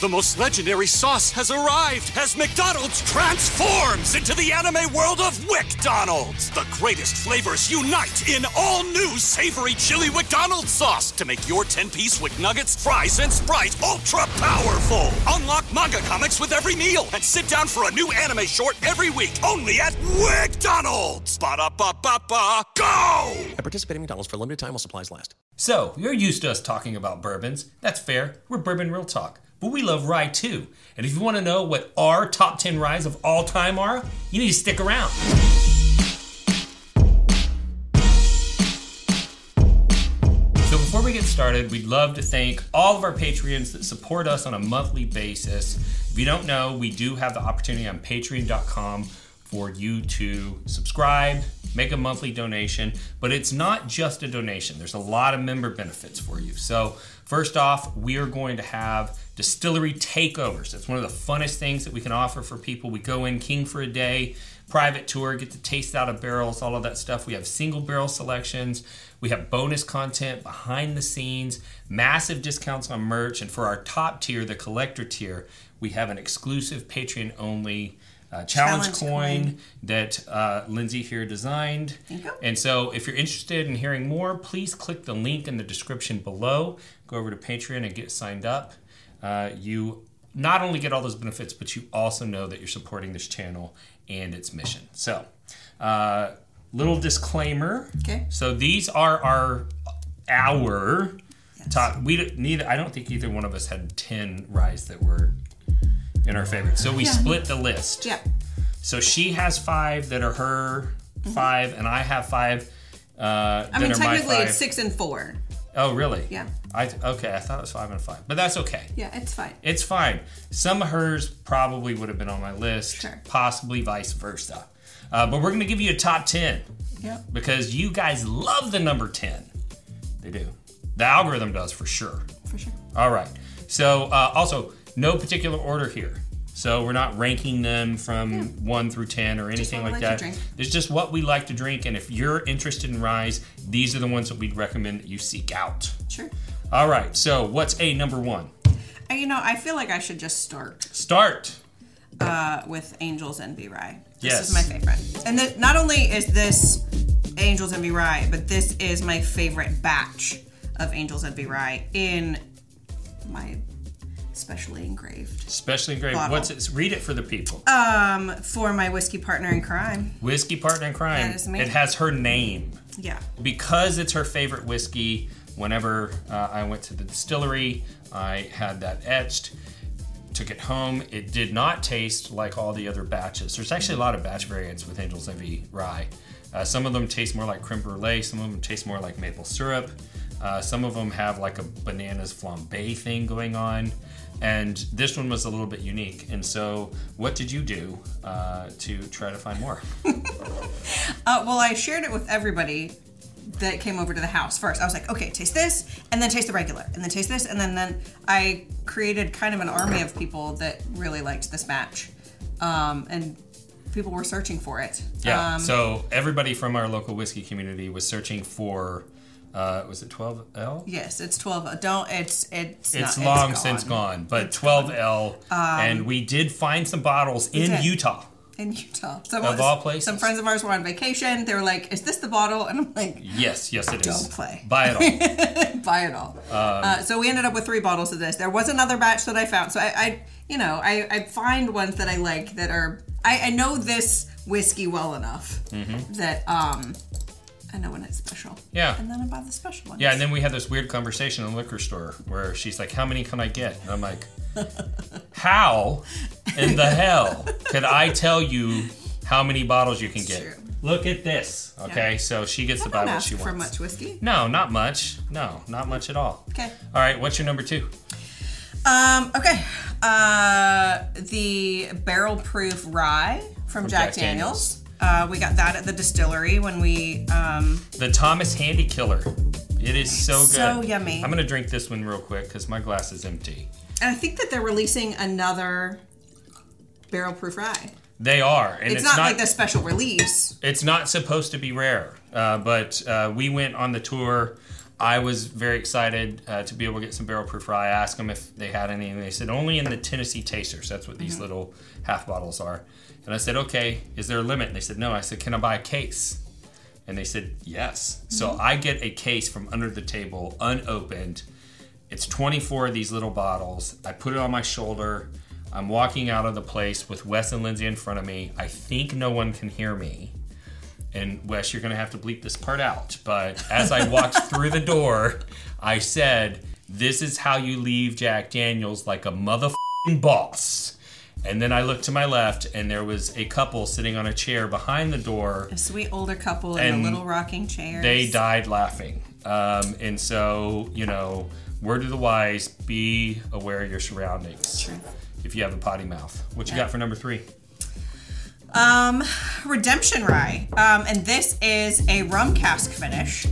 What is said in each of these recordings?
The most legendary sauce has arrived as McDonald's transforms into the anime world of WcDonald's. The greatest flavors unite in all new savory chili McDonald's sauce to make your 10-piece Wick Nuggets, fries, and Sprite ultra powerful. Unlock manga comics with every meal and sit down for a new anime short every week only at WcDonald's. Ba-da-ba-ba-ba, go! At participating McDonald's for a limited time while supplies last. So, you're used to us talking about bourbons. That's fair. We're Bourbon Real Talk. But we love rye too. And if you want to know what our top 10 ryes of all time are, you need to stick around. So before we get started, we'd love to thank all of our Patreons that support us on a monthly basis. If you don't know, we do have the opportunity on patreon.com for you to subscribe, make a monthly donation, but it's not just a donation. There's a lot of member benefits for you. So, first off, we are going to have distillery takeovers. That's one of the funnest things that we can offer for people. We go in king for a day, private tour, get to taste out of barrels, all of that stuff. We have single barrel selections. We have bonus content behind the scenes, massive discounts on merch, and for our top tier, the collector tier, we have an exclusive Patreon only uh, challenge, Challenge coin, coin. that uh, Lindsay here designed. And so, if you're interested in hearing more, please click the link in the description below. Go over to Patreon and get signed up. Uh, you not only get all those benefits, but you also know that you're supporting this channel and its mission. So, uh, little disclaimer. Okay. So these are our our top. We neither. I don't think either one of us had ten ryes that were in our favorites. So we Yeah. split the list. Yeah. So she has five that are her five, and I have five. Uh, Mm-hmm. I mean, that are my technically it's six and four. Oh, really? Yeah. I okay. I thought it was five and five, but that's okay. Yeah, it's fine. It's fine. Some of hers probably would have been on my list. Sure. Possibly vice versa. Uh, but we're to give you a top 10 Yeah. because you guys love the number 10. They do. The algorithm does for sure. For sure. All right. So, uh, also, no particular order here. So, we're not ranking them from 1 through 10 or anything what like like that. to drink. It's just what we like to drink. And if you're interested in ryes, these are the ones that we'd recommend that you seek out. Sure. All right. So, what's a number one? Uh, You know, I feel like I should just start Start. uh, with Angels Envy Rye. This Yes. is my favorite. And th- not only is this Angels Envy Rye, but this is my favorite batch of Angels Envy Rye in my specially engraved. Specially engraved. Bottle. What's it? Read it for the people. Um, for my whiskey partner in crime. whiskey partner in crime. That is me. It has her name Yeah. because it's her favorite whiskey. Whenever uh, I went to the distillery, I had that etched. Took it home. It did not taste like all the other batches. There's actually a lot of batch variants with Angel's Envy rye. Uh, some of them taste more like creme brulee. Some of them taste more like maple syrup. Uh, some of them have like a bananas flambe thing going on. And this one was a little bit unique. And so, what did you do uh, to try to find more? Uh, well, I shared it with everybody that came over to the house first. I was like, okay, taste this, and then taste the regular, and then taste this, and then then I created kind of an army of people that really liked this batch, um, and people were searching for it. Yeah. Um, so everybody from our local whiskey community was searching for. Uh, was it 12L? yes, it's twelve. uh, Don't it's it's It's not, long gone. since gone, but 12L, and we did find some bottles in did. Utah. in Utah. Some, Of all places. some friends of ours were on vacation. They were like, "Is this the bottle?" And I'm like, Yes, yes, it is. Don't play. Buy it all. buy it all. Um, uh, so we ended up with three bottles of this. There was another batch that I found. So I, I you know, I, I find ones that I like that are. I, I know this whiskey well enough that um, I know when it's special. Yeah. And then I buy the special ones. Yeah, and then we had this weird conversation in the liquor store where she's like, How many can I get? And I'm like, How in the hell could I tell you how many bottles you can get? true. Look at this. Okay, Yeah. so she gets I to buy what she for wants. much whiskey. No, not much. No, not much at all. Okay. All right, what's your number two? Um. Okay. Uh, the barrel proof rye from, Jack, Jack Daniels. Daniels. Uh, we got that at the distillery when we um, The Thomas Handy Killer. It is so good. So yummy. I'm gonna drink this one real quick because my glass is empty. and I think that they're releasing another barrel proof rye. They are, and It's, it's, not, like the special release. It's not supposed to be rare, uh, but uh, we went on the tour I was very excited uh, to be able to get some barrel proof rye. I asked them if they had any, and they said only in the Tennessee Tasters. That's what these little half bottles are. And I said, okay, is there a limit? And they said, no. I said, can I buy a case? And they said, yes. So mm-hmm. I get a case from under the table, unopened. It's 24 of these little bottles. I put it on my shoulder. I'm walking out of the place with Wes and Lindsay in front of me. I think no one can hear me. And Wes, you're going to have to bleep this part out. But as I walked through the door, I said, This is how you leave Jack Daniels like a motherfucking boss. And then I looked to my left, and there was a couple sitting on a chair behind the door. A sweet older couple in a little rocking chair. They died laughing. Um, and so, you know, word to the wise be aware of your surroundings. True. If you have a potty mouth. What you got for number three? Um, Redemption Rye. Um, and this is a rum cask finish.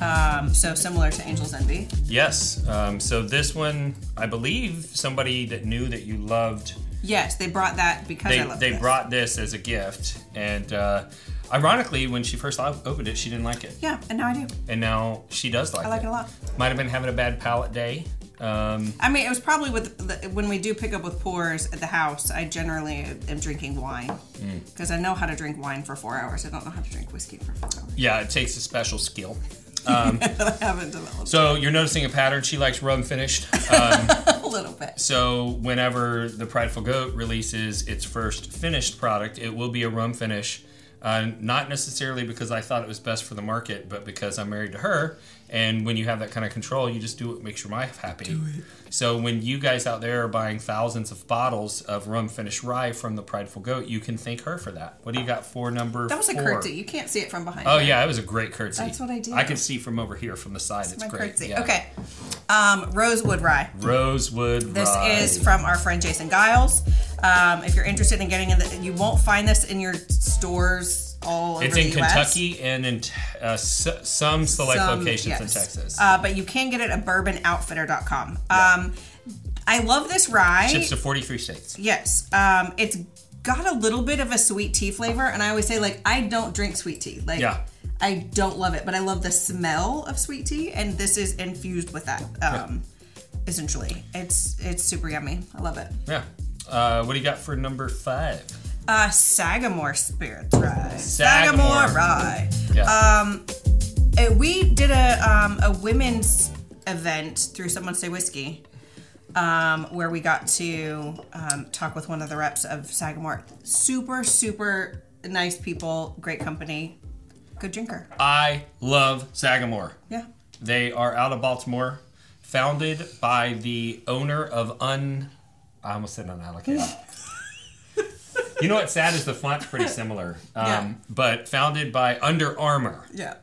Um, so similar to Angel's Envy. Yes. Um, so this one, I believe somebody that knew that you loved Yes, they brought that because they, I love they this. brought this as a gift and uh, ironically when she first opened it she didn't like it Yeah, and now I do. and now she does like, it. I like it a lot. might have been having a bad palate day um, I mean, it was probably with the, when we do pick up with pours at the house. I generally am drinking wine Mm. because I know how to drink wine for four hours. I don't know how to drink whiskey for four hours. yeah it takes a special skill Um, I haven't developed so you're noticing a pattern. She likes rum finished. Um, a little bit. so whenever the prideful goat releases its first finished product it will be a rum finish uh, not necessarily because I thought it was best for the market, but because I'm married to her. And when you have that kind of control, you just do what makes your wife happy. Do it. So when you guys out there are buying thousands of bottles of rum finished rye from the Prideful Goat, you can thank her for that. What do you got for number That was a four? curtsy. You can't see it from behind. Oh me. yeah, it was a great curtsy. That's what I did. I can see from over here from the side. It's my great. curtsy. Yeah. Okay. Um, Rosewood Rye. Rosewood rye. This rye. is from our friend Jason Giles. Um, if you're interested in getting in the, you won't find this in your stores all over It's in the US. Kentucky and in uh, s- some select Some- locations in. Texas. Uh, but you can get it at bourbonoutfitter.com. Um, I love this rye. Ships to 43 states. Yes. Um, it's got a little bit of a sweet tea flavor, and I always say like I don't drink sweet tea. Like Yeah. I don't love it, but I love the smell of sweet tea, and this is infused with that. Um, essentially, it's it's super yummy. I love it. Yeah. Uh, what do you got for number five? Uh, Sagamore Spirits Rye. Sagamore. Rye. Yeah. Um, uh, we did a um, a women's event through Someone Say Whiskey, um, where we got to um, talk with one of the reps of Sagamore. Super, super nice people, great company, good drinker. I love Sagamore. Yeah. They are out of Baltimore, founded by the owner of Un. I almost said unallocated. you know what's sad is the font's pretty similar, um, Yeah. but founded by Under Armour. Yeah.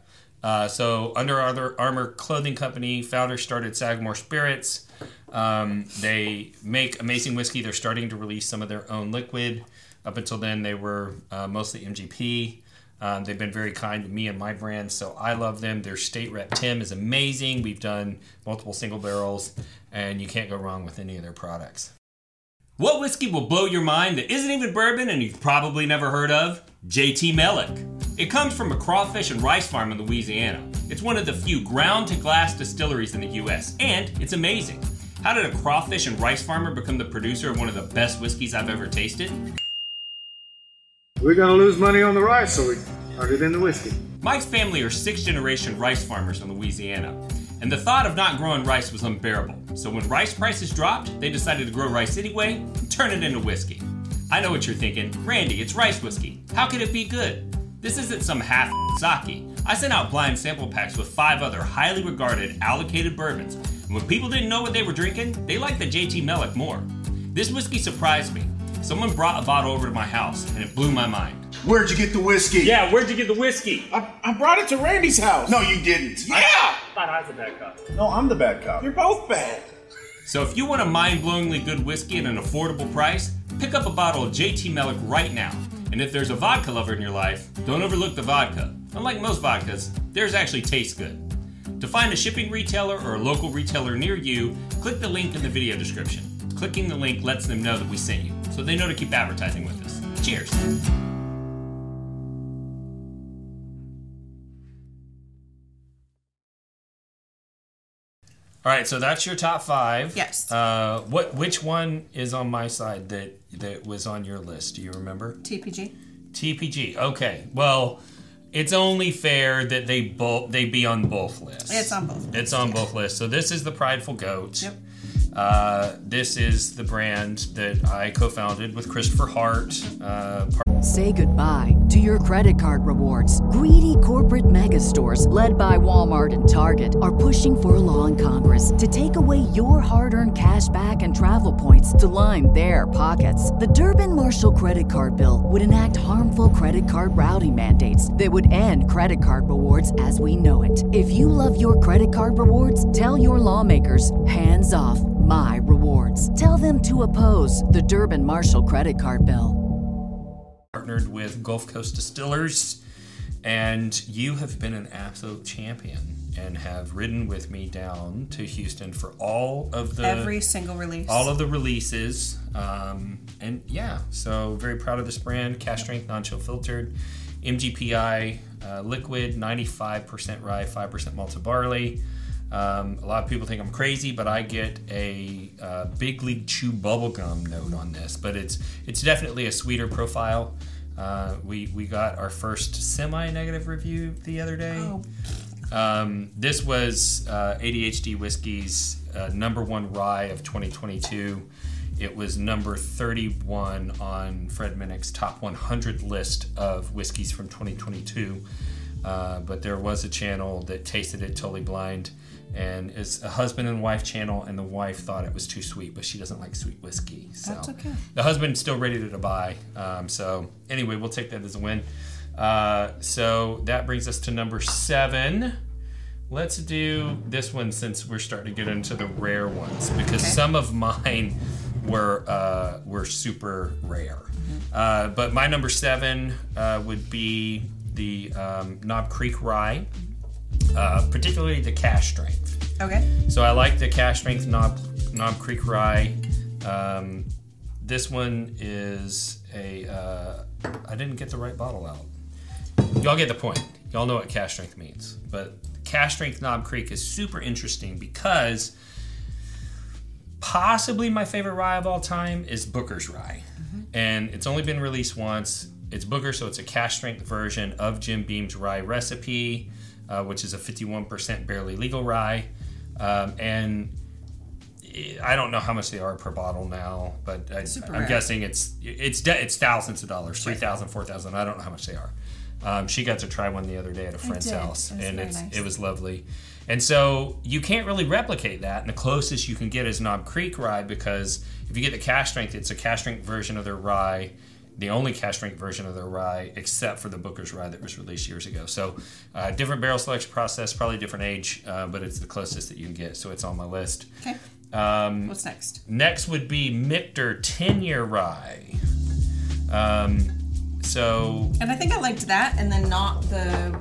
Uh, so Under Armour, Clothing Company founder started Sagamore Spirits. Um, they make amazing whiskey. They're starting to release some of their own liquid. Up until then, they were uh, mostly MGP. Um, they've been very kind to me and my brand, so I love them. Their state rep Tim is amazing. We've done multiple single barrels, and you can't go wrong with any of their products. What whiskey will blow your mind that isn't even bourbon and you've probably never heard of? JT Meleck. It comes from a crawfish and rice farm in Louisiana. It's one of the few ground to glass distilleries in the US, and it's amazing. How did a crawfish and rice farmer become the producer of one of the best whiskeys I've ever tasted? We're gonna lose money on the rice, so we turned it into whiskey. Mike's family are six generation rice farmers in Louisiana, and the thought of not growing rice was unbearable. So when rice prices dropped, they decided to grow rice anyway and turn it into whiskey. I know what you're thinking, Randy, it's rice whiskey. How could it be good? This isn't some half sake. I sent out blind sample packs with five other highly regarded allocated bourbons, and when people didn't know what they were drinking, they liked the JT Meleck more. This whiskey surprised me. Someone brought a bottle over to my house, and it blew my mind. Where'd you get the whiskey? Yeah, where'd you get the whiskey? I, I brought it to Randy's house. No, you didn't. Yeah. I thought I was a bad cop. No, I'm the bad cop. You're both bad. So if you want a mind-blowingly good whiskey at an affordable price, pick up a bottle of JT Meleck right now. And if there's a vodka lover in your life, don't overlook the vodka. Unlike most vodkas, theirs actually tastes good. To find a shipping retailer or a local retailer near you, click the link in the video description. Clicking the link lets them know that we sent you, so they know to keep advertising with us. Cheers. All right, so that's your top five. Yes. Uh, what? Which one is on my side that that was on your list? Do you remember? TPG. TPG. Okay. Well, it's only fair that they both they be on both lists. It's on both It's on both lists. So this is the Prideful Goat. Yep. Uh, this is the brand that I co-founded with Christopher Hart. Uh, Say goodbye to your credit card rewards. Greedy corporate mega stores, led by Walmart and Target, are pushing for a law in Congress to take away your hard earned cash back and travel points to line their pockets. The Durbin Marshall credit card bill would enact harmful credit card routing mandates that would end credit card rewards as we know it. If you love your credit card rewards, tell your lawmakers hands off my rewards. Tell them to oppose the Durbin Marshall credit card bill. partnered with Gulf Coast Distillers, and you have been an absolute champion and have ridden with me down to Houston for all of the Every single release. all of the releases. Um, and yeah, so very proud of this brand. Cask strength, non chill filtered, MGPI uh, liquid, 95% rye, 5% malted barley. Um, a lot of people think I'm crazy, but I get a uh, big league chew bubblegum note on this. But it's it's definitely a sweeter profile. Uh, we we got our first semi-negative review the other day. Oh. Um, this was uh, ADHD Whiskey's uh, number one rye of 2022. It was number 31 on Fred Minnick's top 100 list of whiskeys from 2022. Uh, but there was a channel that tasted it totally blind, and it's a husband and wife channel, and the wife thought it was too sweet, but she doesn't like sweet whiskey. So That's okay. the husband's still ready to buy. Um, so anyway, we'll take that as a win. Uh, so that brings us to number seven. Let's do this one since we're starting to get into the rare ones because Okay. some of mine were uh, were super rare. Uh, but my number seven uh, would be the um, Knob Creek Rye, uh, particularly the cask strength. Okay. So I like the cask strength Knob Knob Creek Rye. Um, this one is a. Uh, I didn't get the right bottle out. Y'all get the point. Y'all know what cask strength means. But cask strength Knob Creek is super interesting because possibly my favorite rye of all time is Booker's Rye. And it's only been released once. It's Booker, so it's a cask strength version of Jim Beam's rye recipe, uh, which is a 51% barely legal rye. Um, and I don't know how much they are per bottle now, but I, I'm rare. guessing it's it's de- it's thousands of dollars, three thousand, four thousand. I don't know how much they are. Um, she got to try one the other day at a friend's house, It and it's nice. it was lovely. And so you can't really replicate that. And the closest you can get is Knob Creek Rye because if you get the cask strength, it's a cask strength version of their rye, the only cask strength version of their rye, except for the Booker's Rye that was released years ago. So uh, different barrel selection process, probably different age, uh, but it's the closest that you can get. So it's on my list. Okay. Um, What's next? Next would be Michter 10 year rye. Um, so, And I think I liked that, and then not the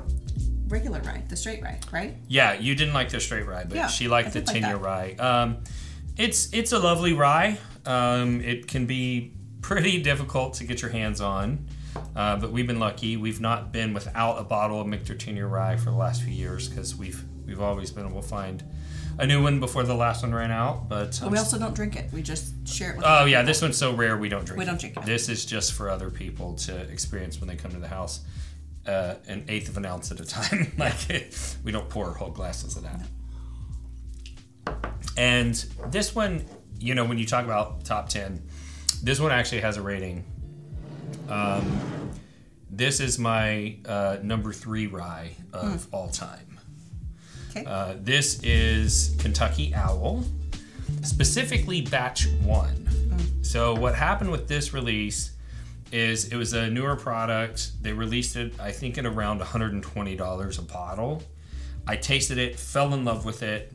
regular rye, the straight rye, right? yeah, you didn't like the straight rye, but Yeah, she liked the did 10 year that. rye. Um, it's, it's a lovely rye. Um, it can be pretty difficult to get your hands on, uh, but we've been lucky. We've not been without a bottle of 10 rye for the last few years because we've, we've always been able to find a new one before the last one ran out. But But we also don't drink it. We just share it with Oh yeah, people. this one's so rare we don't drink. We it. don't drink it. This is just for other people to experience when they come to the house, uh, an eighth of an ounce at a time. like we don't pour whole glasses of that. And this one, you know, when you talk about top ten, this one actually has a rating. Um, this is my uh, number three rye of all time. Okay. Uh, this is Kentucky Owl, specifically batch one. So, what happened with this release is it was a newer product. They released it, I think, at around $120 a bottle. I tasted it, fell in love with it,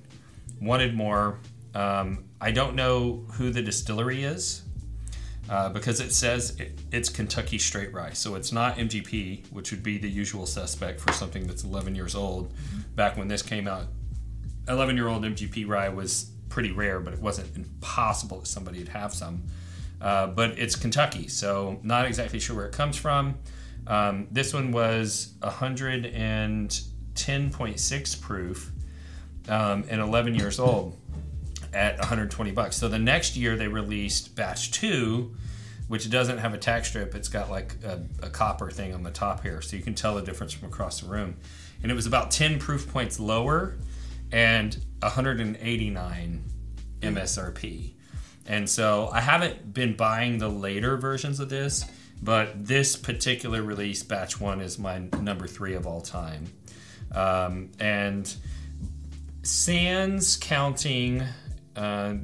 wanted more. Um, I don't know who the distillery is uh, because it says it, it's Kentucky straight rye. So it's not MGP, which would be the usual suspect for something that's 11 years old. Back when this came out, 11 year old MGP rye was pretty rare, but it wasn't impossible that somebody would have some. Uh, but it's Kentucky, so not exactly sure where it comes from. Um, this one was 110.6 proof. um, and 11 years old at 120 bucks. So the next year they released batch two, which doesn't have a tack strip. It's got like a, a copper thing on the top here, so you can tell the difference from across the room. And it was about 10 proof points lower and 189 MSRP. And so I haven't been buying the later versions of this, but this particular release, batch one, is my number three of all time. Um, and sans counting uh,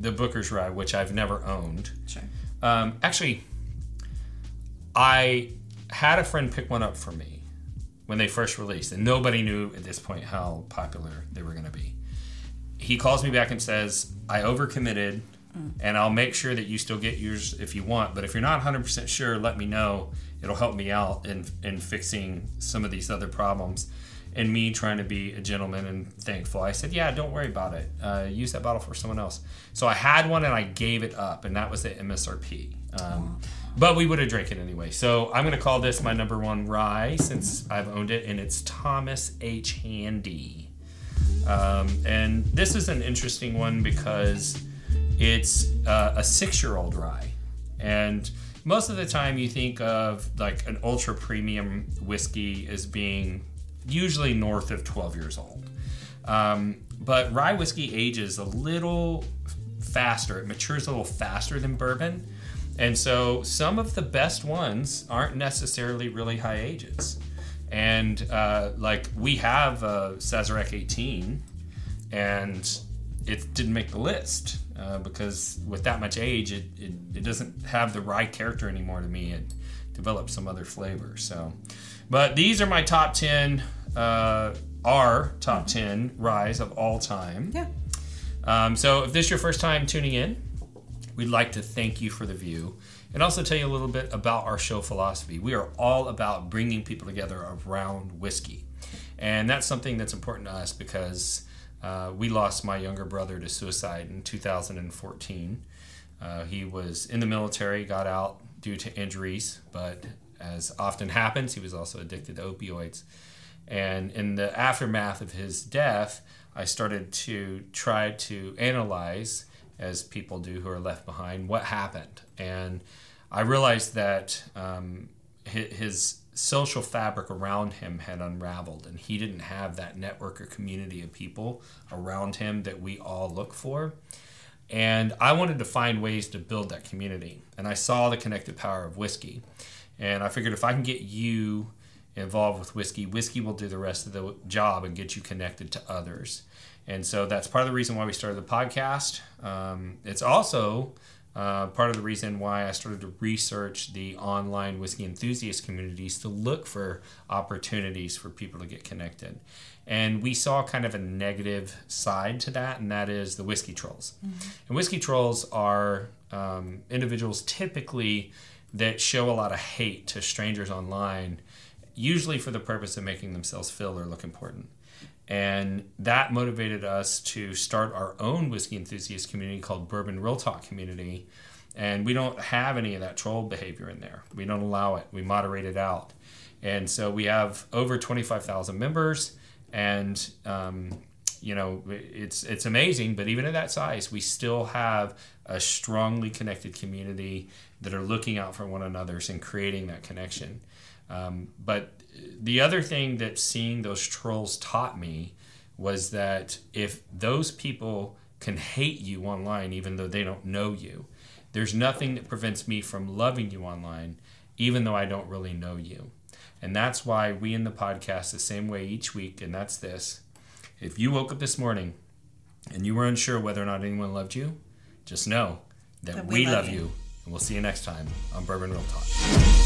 the Booker's Rye, which I've never owned. Sure. Um, actually, I had a friend pick one up for me when they first released, and nobody knew at this point how popular they were going to be. He calls me back and says, I overcommitted, and I'll make sure that you still get yours if you want. But if you're not 100% sure, let me know. It'll help me out in, in fixing some of these other problems. And me trying to be a gentleman and thankful, I said, Yeah, don't worry about it. Uh, use that bottle for someone else. So I had one and I gave it up, and that was the MSRP. Um, but we would have drank it anyway. So I'm going to call this my number one rye since I've owned it, and it's Thomas H. Handy. Um, and this is an interesting one because it's uh, a six year old rye. And most of the time, you think of like an ultra premium whiskey as being usually north of 12 years old. Um, but rye whiskey ages a little faster, it matures a little faster than bourbon. And so some of the best ones aren't necessarily really high ages. And uh, like we have a Sazerac 18, and it didn't make the list uh, because with that much age, it, it, it doesn't have the rye character anymore to me. It develops some other flavor. So, but these are my top 10, uh, our top 10 ryes of all time. Yeah. Um, so if this is your first time tuning in, we'd like to thank you for the view and also tell you a little bit about our show philosophy. We are all about bringing people together around whiskey. And that's something that's important to us because uh, we lost my younger brother to suicide in 2014. Uh, he was in the military, got out due to injuries, but as often happens, he was also addicted to opioids. And in the aftermath of his death, I started to try to analyze, as people do who are left behind, what happened. And I realized that um, his social fabric around him had unraveled, and he didn't have that network or community of people around him that we all look for. And I wanted to find ways to build that community. And I saw the connected power of whiskey. And I figured if I can get you involved with whiskey, whiskey will do the rest of the job and get you connected to others. And so that's part of the reason why we started the podcast. Um, it's also uh, part of the reason why I started to research the online whiskey enthusiast communities to look for opportunities for people to get connected. And we saw kind of a negative side to that, and that is the whiskey trolls. And whiskey trolls are um, individuals typically that show a lot of hate to strangers online, usually for the purpose of making themselves feel or look important. And that motivated us to start our own whiskey enthusiast community called Bourbon Real Talk Community. And we don't have any of that troll behavior in there. We don't allow it. We moderate it out. And so we have over 25,000 members. And, um, you know, it's, it's amazing. But even at that size, we still have a strongly connected community that are looking out for one another's and creating that connection. Um, but the other thing that seeing those trolls taught me was that if those people can hate you online, even though they don't know you, there's nothing that prevents me from loving you online, even though I don't really know you. And that's why we in the podcast the same way each week, and that's this. If you woke up this morning and you were unsure whether or not anyone loved you, just know that, That we, we love you. you. And we'll see you next time on Bourbon Real Talk.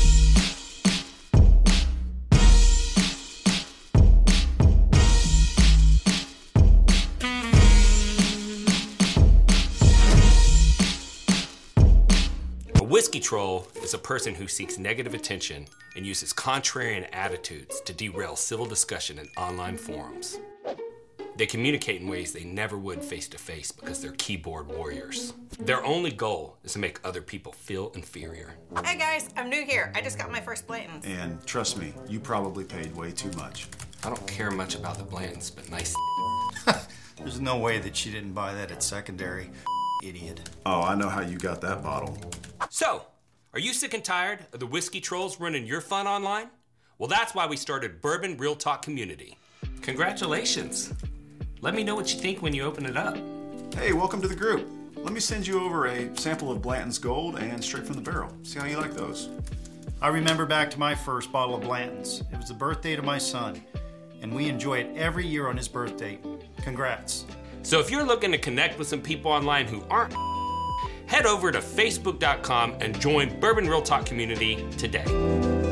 A whiskey troll is a person who seeks negative attention and uses contrarian attitudes to derail civil discussion in online forums. They communicate in ways they never would face to face because they're keyboard warriors. Their only goal is to make other people feel inferior. Hey guys, I'm new here. I just got my first Blanton's. And trust me, you probably paid way too much. I don't care much about the Blantons, but nice. There's no way that she didn't buy that at secondary. Idiot. Oh, I know how you got that bottle. So, are you sick and tired of the whiskey trolls running your fun online? Well, that's why we started Bourbon Real Talk Community. Congratulations. Let me know what you think when you open it up. Hey, welcome to the group. Let me send you over a sample of Blanton's Gold and straight from the barrel. See how you like those. I remember back to my first bottle of Blanton's. It was the birthday to my son, and we enjoy it every year on his birthday. Congrats. So if you're looking to connect with some people online who aren't, head over to facebook.com and join Bourbon Real Talk community today.